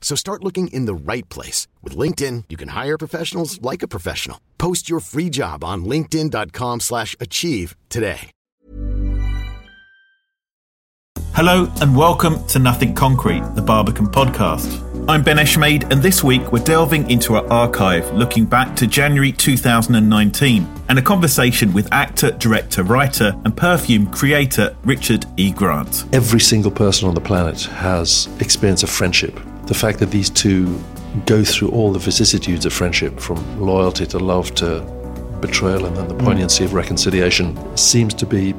So start looking in the right place. With LinkedIn, you can hire professionals like a professional. Post your free job on linkedin.com slash achieve today. Hello and welcome to Nothing Concrete, the Barbican podcast. I'm Ben Eshmade and this week we're delving into our archive looking back to January 2019 and a conversation with actor, director, writer and perfume creator Richard E. Grant. Every single person on the planet has experience of friendship. The fact that these two go through all the vicissitudes of friendship from loyalty to love to betrayal and then the mm. poignancy of reconciliation seems to be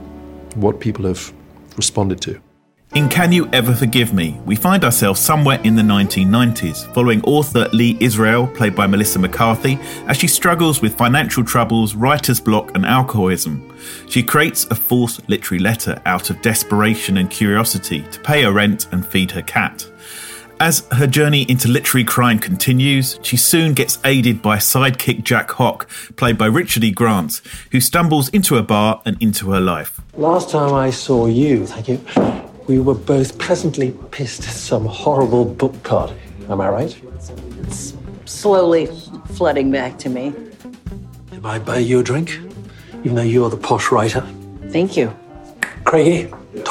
what people have responded to. In Can You Ever Forgive Me, we find ourselves somewhere in the 1990s, following author Lee Israel, played by Melissa McCarthy, as she struggles with financial troubles, writer's block, and alcoholism. She creates a false literary letter out of desperation and curiosity to pay her rent and feed her cat. As her journey into literary crime continues, she soon gets aided by sidekick Jack Hock, played by Richard E. Grant, who stumbles into a bar and into her life. Last time I saw you, thank you, we were both pleasantly pissed at some horrible book party. Am I right? It's slowly flooding back to me. Did I buy you a drink? Even though you're the posh writer. Thank you. Craigie, top her up.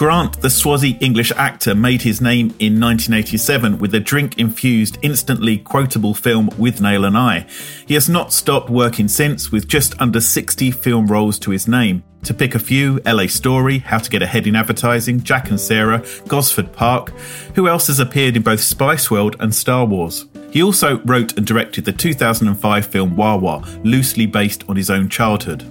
Grant, the Swazi English actor, made his name in 1987 with the drink infused, instantly quotable film Withnail and I. He has not stopped working since, with just under 60 film roles to his name. To pick a few, LA Story, How to Get Ahead in Advertising, Jack and Sarah, Gosford Park. Who else has appeared in both Spice World and Star Wars? He also wrote and directed the 2005 film Wah-Wah, loosely based on his own childhood.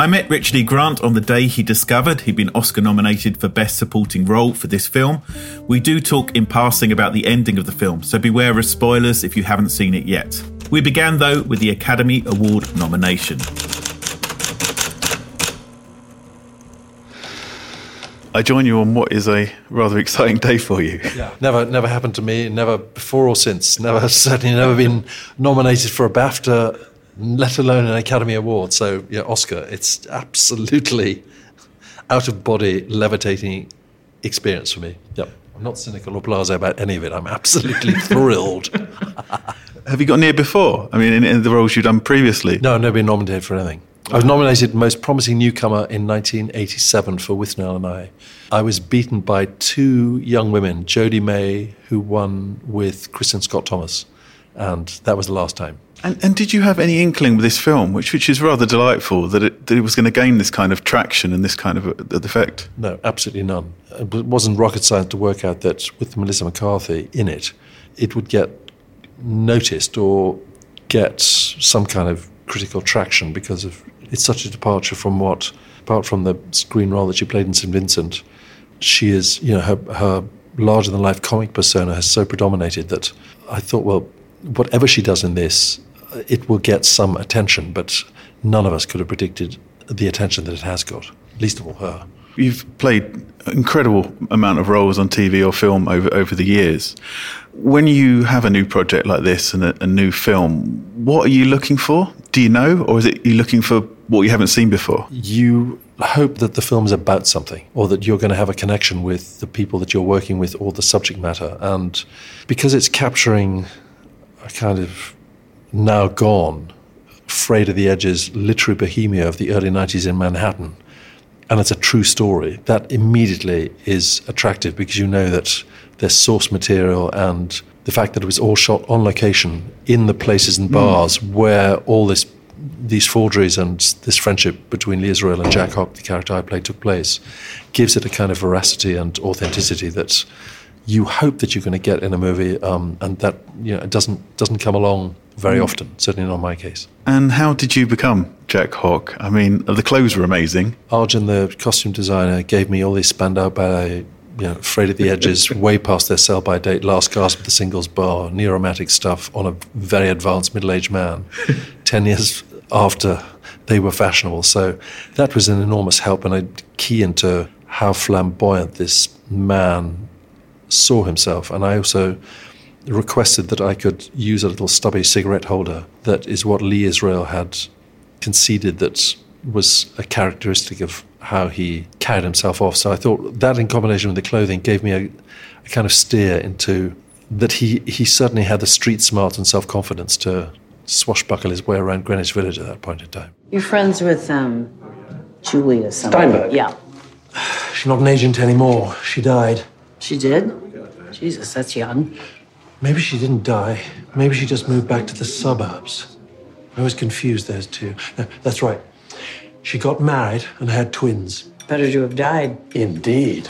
I met Richard E. Grant on the day he discovered he'd been Oscar nominated for Best Supporting Role for this film. We do talk in passing about the ending of the film, so beware of spoilers if you haven't seen it yet. We began though with the Academy Award nomination. I join you on what is a rather exciting day for you. Yeah. Never, never happened to me. Never before or since. Never, certainly never been nominated for a BAFTA, let alone an Academy Award. So, yeah, Oscar. It's absolutely out of body, levitating experience for me. Yep. I'm not cynical or blasé about any of it. I'm absolutely thrilled. Have you got near before? I mean, in, in the roles you've done previously? No, I've never been nominated for anything. I was nominated Most Promising Newcomer in 1987 for Withnail and I. I was beaten by two young women, Jodhi May, who won with Kristin Scott Thomas, and that was the last time. And, and did you have any inkling with this film, which which is rather delightful, that it, that it was going to gain this kind of traction and this kind of uh, effect? No, absolutely none. It wasn't rocket science to work out that with Melissa McCarthy in it, it would get noticed or get some kind of critical traction because of it's such a departure from what, apart from the screen role that she played in St. Vincent, she is, you know, her, her larger than life comic persona has so predominated that I thought, well, whatever she does in this, it will get some attention, but none of us could have predicted the attention that it has got, least of all her. You've played an incredible amount of roles on TV or film over, over the years. When you have a new project like this and a, a new film, what are you looking for? Do you know, or is it you looking for what you haven't seen before? You hope that the film is about something, or that you're going to have a connection with the people that you're working with, or the subject matter. And because it's capturing a kind of now gone, frayed at the edges literary bohemia of the early 90s in Manhattan, and it's a true story, that immediately is attractive because you know that there's source material and the fact that it was all shot on location in the places and hmm. bars where all this these forgeries and this friendship between Lee Israel and Jack Hock, the character I played, took place, gives it a kind of veracity and authenticity that you hope that you're going to get in a movie, um, and that you know it doesn't doesn't come along very Mm. often. Certainly not in my case. And how did you become Jack Hock? I mean, the clothes were amazing. Arjun, the costume designer, gave me all these Spandau Ballet, you know, frayed at the edges, way past their sell-by date, last gasp of the singles bar, neuromantic stuff on a very advanced middle-aged man, ten years after they were fashionable. So that was an enormous help and a key into how flamboyant this man saw himself. And I also requested that I could use a little stubby cigarette holder that is what Lee Israel had conceded that was a characteristic of how he carried himself off. So I thought that in combination with the clothing gave me a, a kind of steer into that he, he certainly had the street smarts and self confidence to swashbuckle his way around Greenwich Village at that point in time. You're friends with um, Julia something. Steinberg? Yeah. She's not an agent anymore. She died. She did? Jesus, that's young. Maybe she didn't die. Maybe she just moved back to the suburbs. I was confused those two. No, that's right. She got married and had twins. Better to have died. Indeed.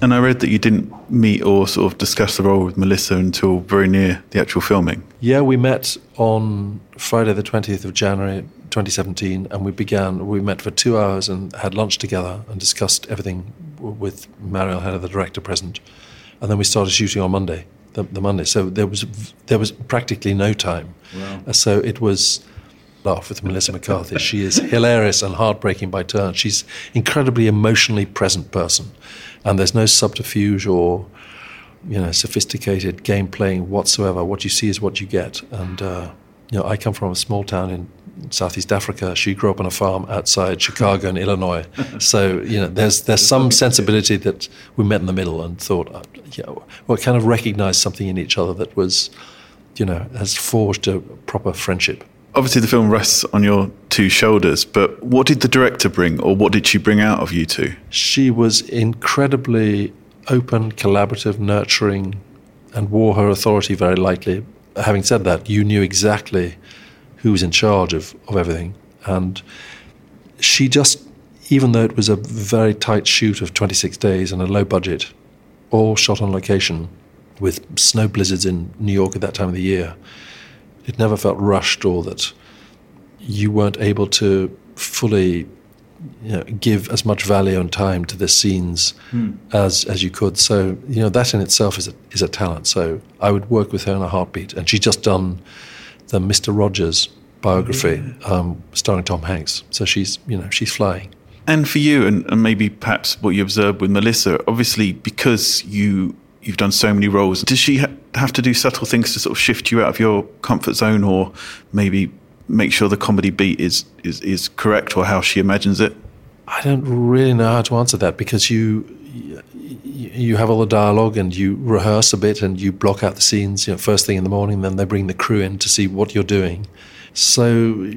And I read that you didn't meet or sort of discuss the role with Melissa until very near the actual filming. Yeah, we met on Friday, the 20th of January, 2017, and we began, we met for two hours and had lunch together and discussed everything with Marielle Heller, the director, present. And then we started shooting on Monday, the, the Monday. So there was, there was practically no time. Uh, So it was laugh with Melissa McCarthy. She is hilarious and heartbreaking by turns. She's incredibly emotionally present person, and there's no subterfuge or you know sophisticated game playing whatsoever. What you see is what you get. And uh, you know, I come from a small town in Southeast Africa. She grew up on a farm outside Chicago in Illinois. So you know, there's there's some sensibility that we met in the middle and thought, uh, you know, well, kind of recognized something in each other that was, you know, has forged a proper friendship. Obviously, the film rests on your two shoulders, but what did the director bring, or what did she bring out of you two? She was incredibly open, collaborative, nurturing, and wore her authority very lightly. Having said that, you knew exactly who was in charge of, of everything. And she just, even though it was a very tight shoot of 26 days and a low budget, all shot on location with snow blizzards in New York at that time of the year, it never felt rushed or that you weren't able to fully you know, give as much value and time to the scenes hmm. as as you could. So you know that in itself is a, is a talent. So I would work with her in a heartbeat. And she's just done the Mister Rogers biography um, starring Tom Hanks. So she's you know she's flying. And for you, and, and maybe perhaps what you observed with Melissa, obviously because you you've done so many roles, does she ha- have to do subtle things to sort of shift you out of your comfort zone, or maybe make sure the comedy beat is is, is correct, or how she imagines it? I don't really know how to answer that because you you have all the dialogue and you rehearse a bit and you block out the scenes you know, first thing in the morning. Then they bring the crew in to see what you're doing. So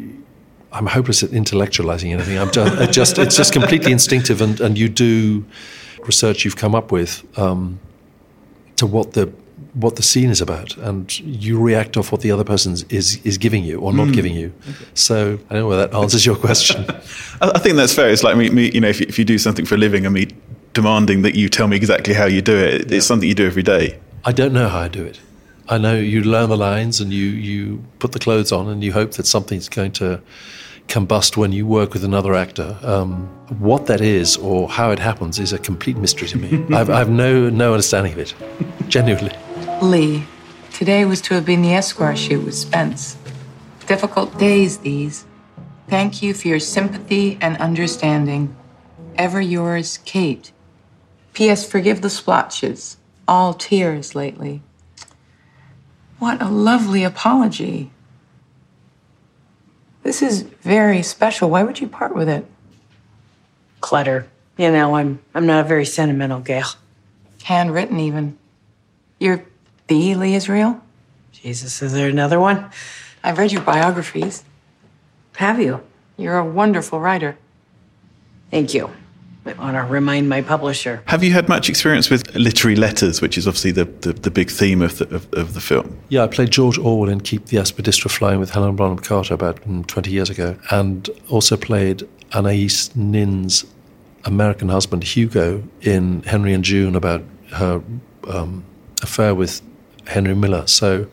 I'm hopeless at intellectualizing anything. I'm just, it just it's just completely instinctive, and, and you do research you've come up with um, to what the what the scene is about, and you react off what the other person is is giving you or not giving you. So I don't know whether that answers your question. I, I think that's fair. It's like me, me you know, if you, if you do something for a living, and me demanding that you tell me exactly how you do it, it's something you do every day. I don't know how I do it. I know you learn the lines and you, you put the clothes on and you hope that something's going to combust when you work with another actor. Um, what that is or how it happens is a complete mystery to me. I've, I've no, no understanding of it, genuinely. Lee, today was to have been the Esquire shoot with Spence. Difficult days, these. Thank you for your sympathy and understanding. Ever yours, Kate. P.S. Forgive the splotches. All tears lately. What a lovely apology. This is very special. Why would you part with it? Clutter. You know, I'm I'm not a very sentimental gal. Handwritten, even. You're the Lee Israel? Jesus, is there another one? I've read your biographies. Have you? You're a wonderful writer. Thank you. I want to remind my publisher. Have you had much experience with literary letters, which is obviously the, the, the big theme of the, of, of, the film? Yeah, I played George Orwell in Keep the Aspidistra Flying with Helen Bonham Carter about mm, 20 years ago, and also played Anais Nin's American husband, Hugo, in Henry and June about her um, affair with Henry Miller. So,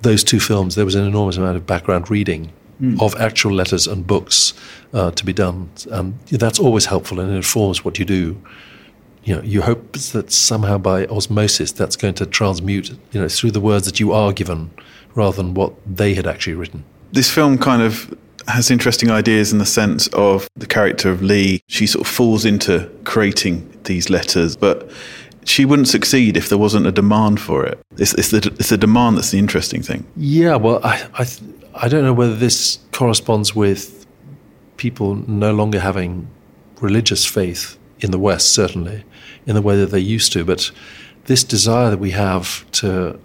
those two films, there was an enormous amount of background reading mm. of actual letters and books uh, to be done. And that's always helpful and it informs what you do. You know, you hope that somehow by osmosis that's going to transmute, you know, through the words that you are given rather than what they had actually written. This film kind of has interesting ideas in the sense of the character of Lee. She sort of falls into creating these letters, but she wouldn't succeed if there wasn't a demand for it. It's, it's, the, it's the demand that's the interesting thing. Yeah, well, I, I, I don't know whether this corresponds with people no longer having religious faith in the West, certainly, in the way that they used to. But this desire that we have to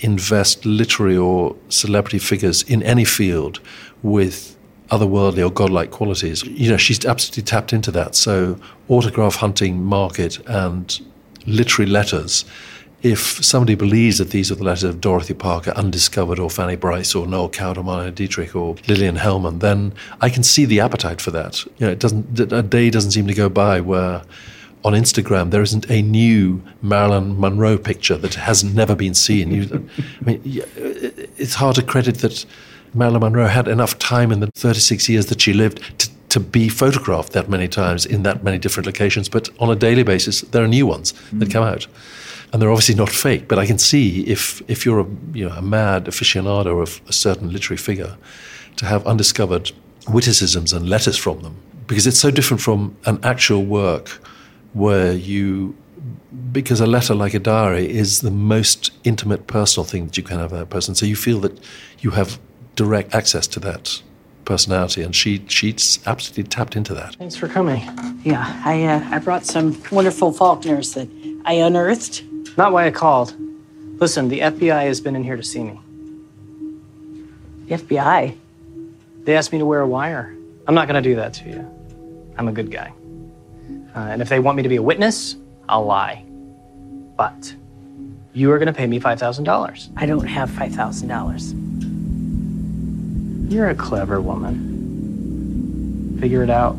invest literary or celebrity figures in any field with otherworldly or godlike qualities, you know, she's absolutely tapped into that. So, autograph hunting market and literary letters if somebody believes that these are the letters of Dorothy Parker, Undiscovered, or Fanny Brice, or Noel Coward, or Marlene Dietrich, or Lillian Hellman, then I can see the appetite for that. You know, it doesn't. A day doesn't seem to go by where on Instagram there isn't a new Marilyn Monroe picture that has never been seen. You, I mean, it's hard to credit that Marilyn Monroe had enough time in the 36 years that she lived to to be photographed that many times in that many different locations, but on a daily basis, there are new ones mm. that come out and they're obviously not fake. But I can see if if you're a you know a mad aficionado of a certain literary figure, to have undiscovered witticisms and letters from them, because it's so different from an actual work where you because a letter like a diary is the most intimate personal thing that you can have that person. So you feel that you have direct access to that personality, and she she's absolutely tapped into that. Thanks for coming. Yeah, I uh, I brought some wonderful Faulkners that I unearthed not why I called. Listen, the FBI has been in here to see me. The FBI? They asked me to wear a wire. I'm not going to do that to you. I'm a good guy. Uh, and if they want me to be a witness, I'll lie. But you are going to pay me $5,000. I don't have $5,000. You're a clever woman. Figure it out.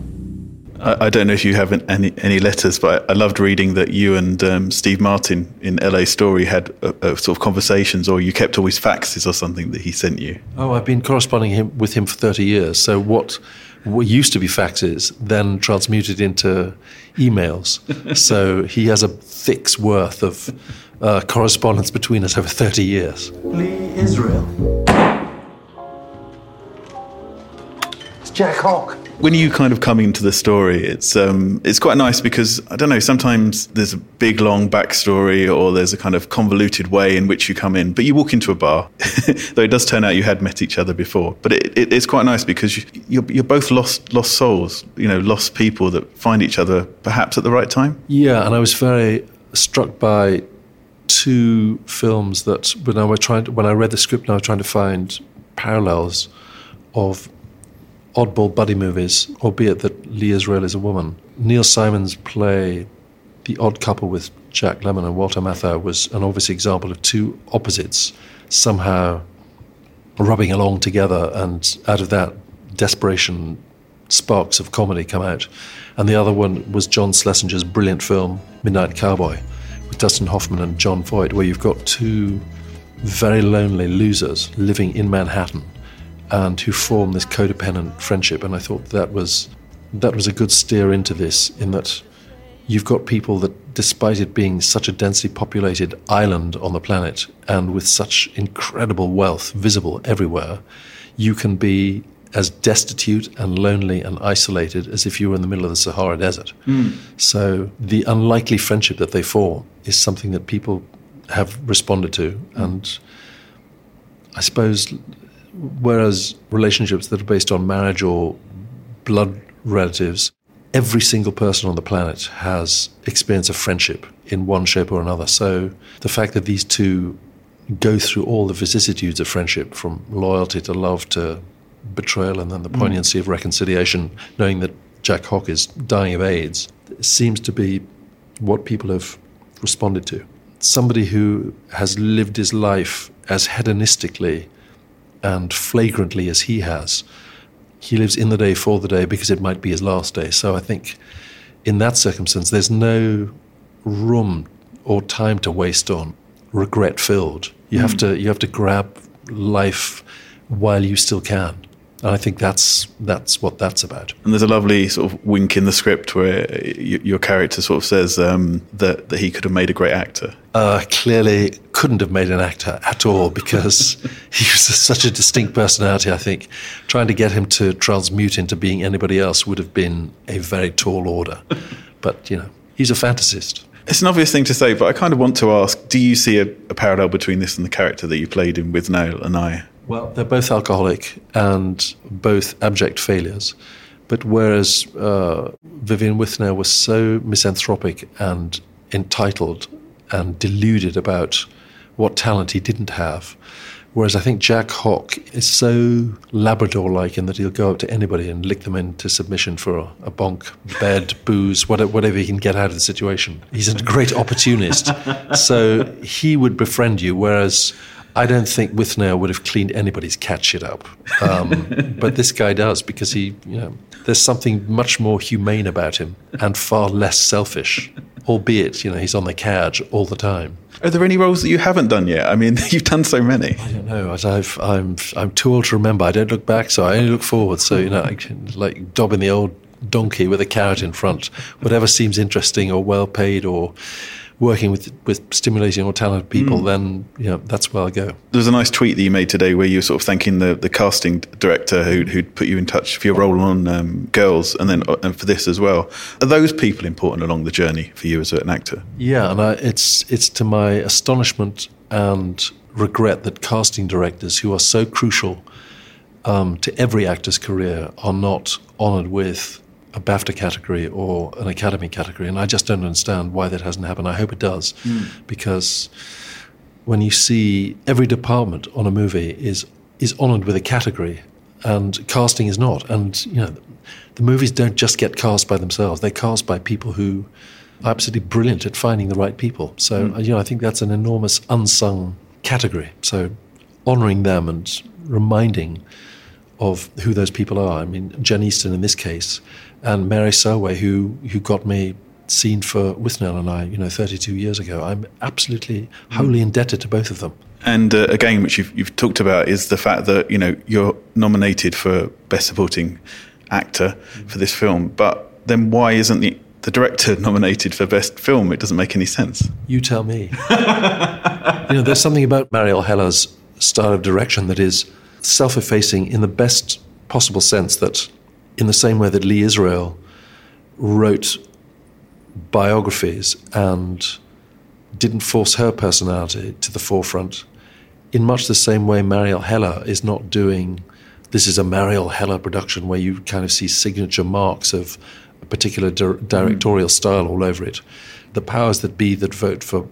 I, I, don't know if you have any any letters, but I, I loved reading that you and um, Steve Martin in LA Story had a, a sort of conversations, or you kept always faxes or something that he sent you. Oh, I've been corresponding him, with him for thirty years. So what what used to be faxes then transmuted into emails. so he has a thick's worth of uh, correspondence between us over thirty years. Lee Israel. It's Jack Hock when you kind of come into the story, it's um, it's quite nice because I don't know. Sometimes there's a big long backstory, or there's a kind of convoluted way in which you come in. But you walk into a bar, though it does turn out you had met each other before. But it, it, it's quite nice because you, you're, you're both lost lost souls, you know, lost people that find each other perhaps at the right time. Yeah, and I was very struck by two films that when I was trying to, when I read the script, and I was trying to find parallels of oddball buddy movies, albeit that Lee Israel is a woman. Neil Simon's play The Odd Couple with Jack Lemmon and Walter Matthau was an obvious example of two opposites somehow rubbing along together, and out of that, desperation sparks of comedy come out. And the other one was John Schlesinger's brilliant film Midnight Cowboy with Dustin Hoffman and Jon Voight, where you've got two very lonely losers living in Manhattan and who form this codependent friendship. And I thought that was that was a good steer into this, in that you've got people that, despite it being such a densely populated island on the planet and with such incredible wealth visible everywhere, you can be as destitute and lonely and isolated as if you were in the middle of the Sahara Desert. Mm. So the unlikely friendship that they form is something that people have responded to. And I suppose Whereas relationships that are based on marriage or blood relatives, every single person on the planet has experience of friendship in one shape or another. So the fact that these two go through all the vicissitudes of friendship, from loyalty to love to betrayal, and then the mm. poignancy mm. of reconciliation, knowing that Jack Hock is dying of AIDS seems to be what people have responded to. Somebody who has lived his life as hedonistically and flagrantly as he has. He lives in the day for the day because it might be his last day. So I think in that circumstance, there's no room or time to waste on regret filled. You have to you have to grab life while you still can. And I think that's that's what that's about. And there's a lovely sort of wink in the script where y- your character sort of says um, that that he could have made a great actor. Uh, clearly, couldn't have made an actor at all because he was such a distinct personality. I think trying to get him to transmute into being anybody else would have been a very tall order. But you know, he's a fantasist. It's an obvious thing to say, but I kind of want to ask: Do you see a, a parallel between this and the character that you played in Withnail and I? Well, they're both alcoholic and both abject failures. But whereas uh, Vivian Withnail was so misanthropic and entitled and deluded about what talent he didn't have, whereas I think Jack Hock is so Labrador like in that he'll go up to anybody and lick them into submission for a, a bonk, bed, booze, whatever, whatever he can get out of the situation. He's a great opportunist. so he would befriend you, whereas I don't think Withnail would have cleaned anybody's cat shit up, um, but this guy does because he, you know, there's something much more humane about him and far less selfish. Albeit, you know, he's on the couch all the time. Are there any roles that you haven't done yet? I mean, you've done so many. I don't know. As I've, I'm, I'm too old to remember. I don't look back, so I only look forward. So you know, I can, like dobbing the old donkey with a carrot in front, whatever seems interesting or well paid or working with with stimulating or talented people, mm. then you know that's where I go. There was a nice tweet that you made today where you were sort of thanking the, the casting director who who put you in touch for your role on um, Girls and then uh, and for this as well. Are those people important along the journey for you as an actor? Yeah, and I, it's it's to my astonishment and regret that casting directors who are so crucial um, to every actor's career are not honoured with a BAFTA category or an Academy category, and I just don't understand why that hasn't happened. I hope it does, mm. because when you see every department on a movie is is honoured with a category, and casting is not, and you know, the movies don't just get cast by themselves; they're cast by people who are absolutely brilliant at finding the right people. So mm. you know, I think that's an enormous unsung category. So honouring them and reminding of who those people are. I mean, Jen Euston in this case and Mary Selway, who who got me seen for Withnail and I, you know, 32 years ago. I'm absolutely wholly indebted to both of them. And uh, again, which you've, you've talked about, is the fact that you know you're nominated for best supporting actor for this film, but then why isn't the the director nominated for best film? It doesn't make any sense. You tell me. you know, there's something about Marielle Heller's style of direction that is self-effacing in the best possible sense that in the same way that Lee Israel wrote biographies and didn't force her personality to the forefront, in much the same way Marielle Heller is not doing this is a Marielle Heller production where you kind of see signature marks of a particular di- directorial mm. style all over it. The powers that be that vote for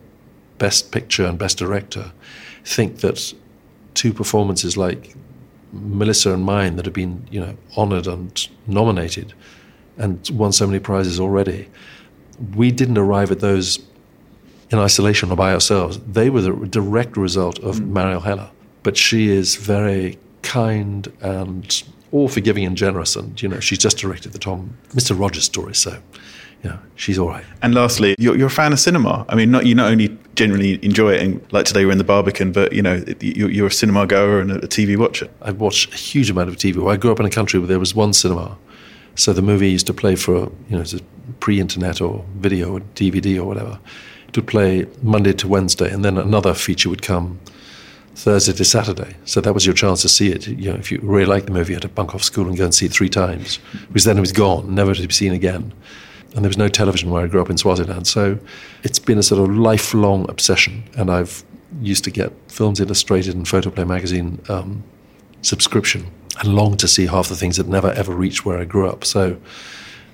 best picture and best director think that two performances like Melissa and mine that have been, you know, honoured and nominated and won so many prizes already. We didn't arrive at those in isolation or by ourselves. They were the direct result of mm. Marielle Heller. But she is very kind and all forgiving and generous. And, you know, she's just directed the Tom, Mr. Rogers story. So you know, she's all right. And lastly, you're, you're a fan of cinema. I mean, not you not only generally enjoy it, and like today we're in the Barbican, but you know, you're, you're a cinema goer and a, TV watcher. I watch a huge amount of TV. Well, I grew up in a country where there was one cinema, so the movie used to play for you know, pre-internet or video or DVD or whatever. It would play Monday to Wednesday, and then another feature would come Thursday to Saturday. So that was your chance to see it. You know, if you really liked the movie, you had to bunk off school and go and see it three times, because then it was gone, never to be seen again and there was no television where I grew up in Swaziland. So it's been a sort of lifelong obsession, and I've used to get Films Illustrated and Photoplay magazine um, subscription, and long to see half the things that never ever reached where I grew up. So,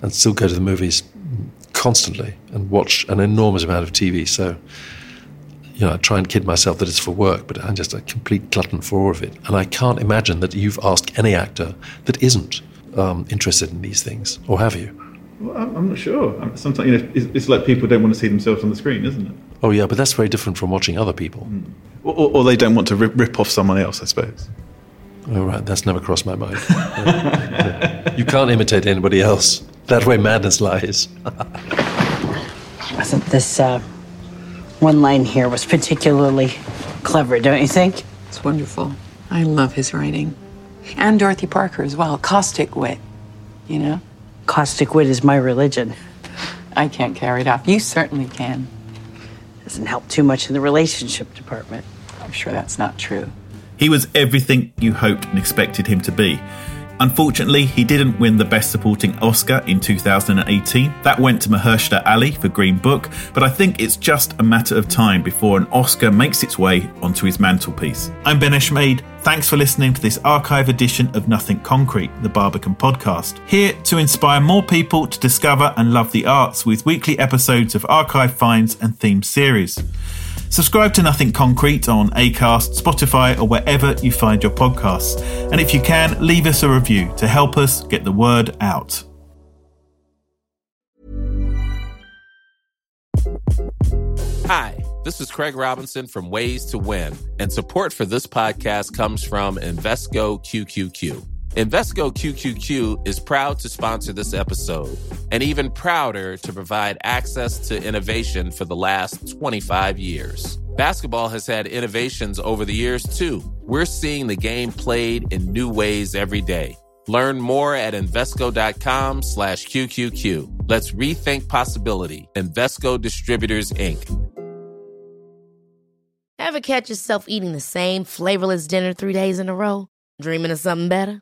and still go to the movies constantly and watch an enormous amount of TV. So, you know, I try and kid myself that it's for work, but I'm just a complete glutton for all of it. And I can't imagine that you've asked any actor that isn't um, interested in these things, or have you? Well, I'm I'm not sure. Um, Sometimes you know, it's, it's like people don't want to see themselves on the screen, isn't it? Oh yeah, but that's very different from watching other people. Or, or, or they don't want to rip, rip off someone else, I suppose. Oh right, that's never crossed my mind. You can't imitate anybody else. That way madness lies. Wasn't this uh, one line here was particularly clever, don't you think? It's wonderful. I love his writing. And Dorothy Parker as well. Caustic wit, you know? Caustic wit is my religion. I can't carry it off. You certainly can. Doesn't help too much in the relationship department. I'm sure that's not true. He was everything you hoped and expected him to be. Unfortunately, he didn't win the Best Supporting Oscar in 2018. That went to Mahershala Ali for Green Book, but I think it's just a matter of time before an Oscar makes its way onto his mantelpiece. I'm Ben Eshmade. Thanks for listening to this archive edition of Nothing Concrete, the Barbican podcast. Here to inspire more people to discover and love the arts with weekly episodes of archive finds and theme series. Subscribe to Nothing Concrete on Acast, Spotify, or wherever you find your podcasts. And if you can, leave us a review to help us get the word out. Hi, this is Craig Robinson from Ways to Win, and support for this podcast comes from Invesco QQQ. Invesco QQQ is proud to sponsor this episode and even prouder to provide access to innovation for the last 25 years. Basketball has had innovations over the years too. We're seeing the game played in new ways every day. Learn more at Invesco.com slash QQQ. Let's rethink possibility. Invesco Distributors, Inc. Ever catch yourself eating the same flavorless dinner three days in a row? Dreaming of something better?